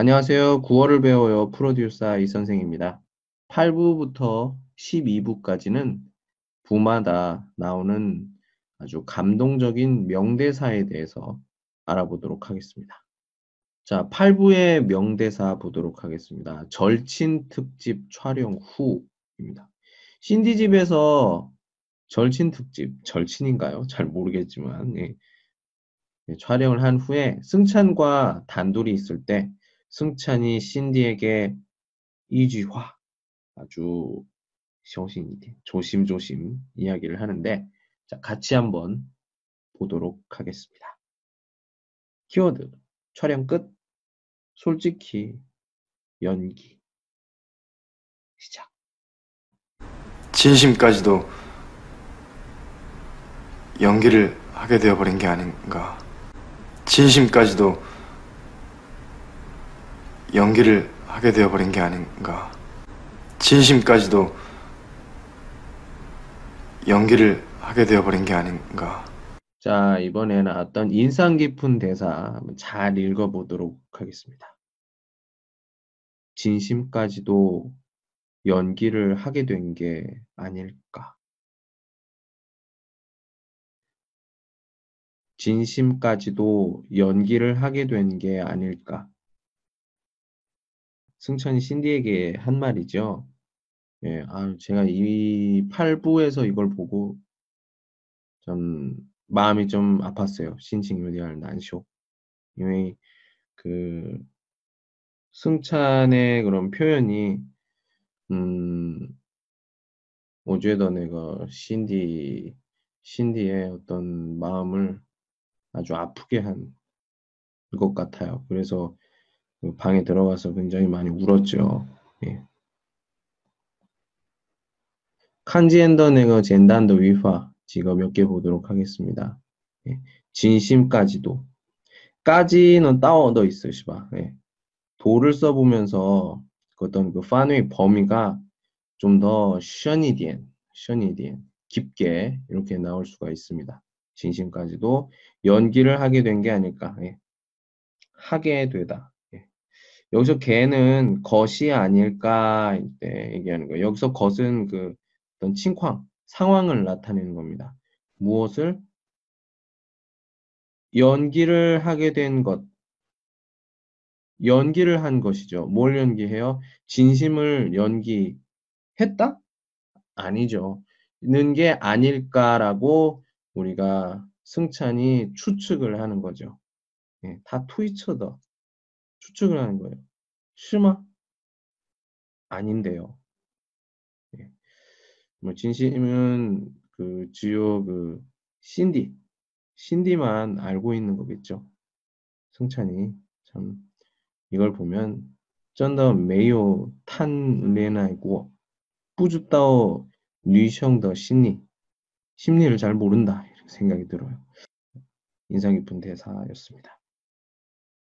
안녕하세요. 9월을 배워요. 프로듀서 이 선생입니다. 8부부터 12부까지는 부마다 나오는 아주 감동적인 명대사에 대해서 알아보도록 하겠습니다. 자, 8부의 명대사 보도록 하겠습니다. 절친 특집 촬영 후입니다. 신디 집에서 절친 특집, 절친인가요? 잘 모르겠지만, 예. 예, 촬영을 한 후에 승찬과 단둘이 있을 때 승찬이 신디에게 이쥐화. 아주 정신이 조심조심 이야기를 하는데 자, 같이 한번 보도록 하겠습니다. 키워드. 촬영 끝. 솔직히 연기. 시작. 진심까지도 연기를 하게 되어버린 게 아닌가. 진심까지도 연기를 하게 되어버린 게 아닌가. 진심까지도 연기를 하게 되어버린 게 아닌가. 자, 이번에 나왔던 인상 깊은 대사 잘 읽어보도록 하겠습니다. 진심까지도 연기를 하게 된 게 아닐까. 진심까지도 연기를 하게 된 게 아닐까. 승천이 신디에게 한 말이죠. 예, 아, 제가 이 8부에서 이걸 보고 좀 마음이 좀 아팠어요. 신칭有点 难受.因为 그 승찬의 그런 표현이 음, 我觉得那个 신디 신디의 어떤 마음을 아주 아프게 한 것 같아요. 그래서 그 방에 들어가서 굉장히 많이 울었죠. 예. 칸지엔더네거 젠단더 위화 지거 몇개 보도록 하겠습니다. 예. 진심까지도 까지는 따워더 있으시바. 예. 도를 써보면서 그 어떤 그 파누의 범위가 좀더 셔니디엔, 셔니디엔 깊게 이렇게 나올 수가 있습니다. 진심까지도 연기를 하게 된 게 아닐까. 예. 하게 되다. 예. 여기서 개는 것이 아닐까 이때 얘기하는 거예요. 여기서 것은 그 어떤 칭황, 상황을 나타내는 겁니다. 무엇을 연기를 하게 된 것, 연기를 한 것이죠. 뭘 연기해요? 진심을 연기했다? 아니죠. 는게 아닐까라고 우리가 승찬이 추측을 하는 거죠. 예, 다 트위처더 추측을 하는 거예요. 심화? 아닌데요. 예. 뭐 진심은 그 주요 그 신디, 신디만 알고 있는 거겠죠. 승찬이 참 이걸 보면 쩐더 메이오 탄 레나이고 뿌주따오 뉘셩더 신니 심리를 잘 모른다 이렇게 생각이 들어요. 인상 깊은 대사였습니다.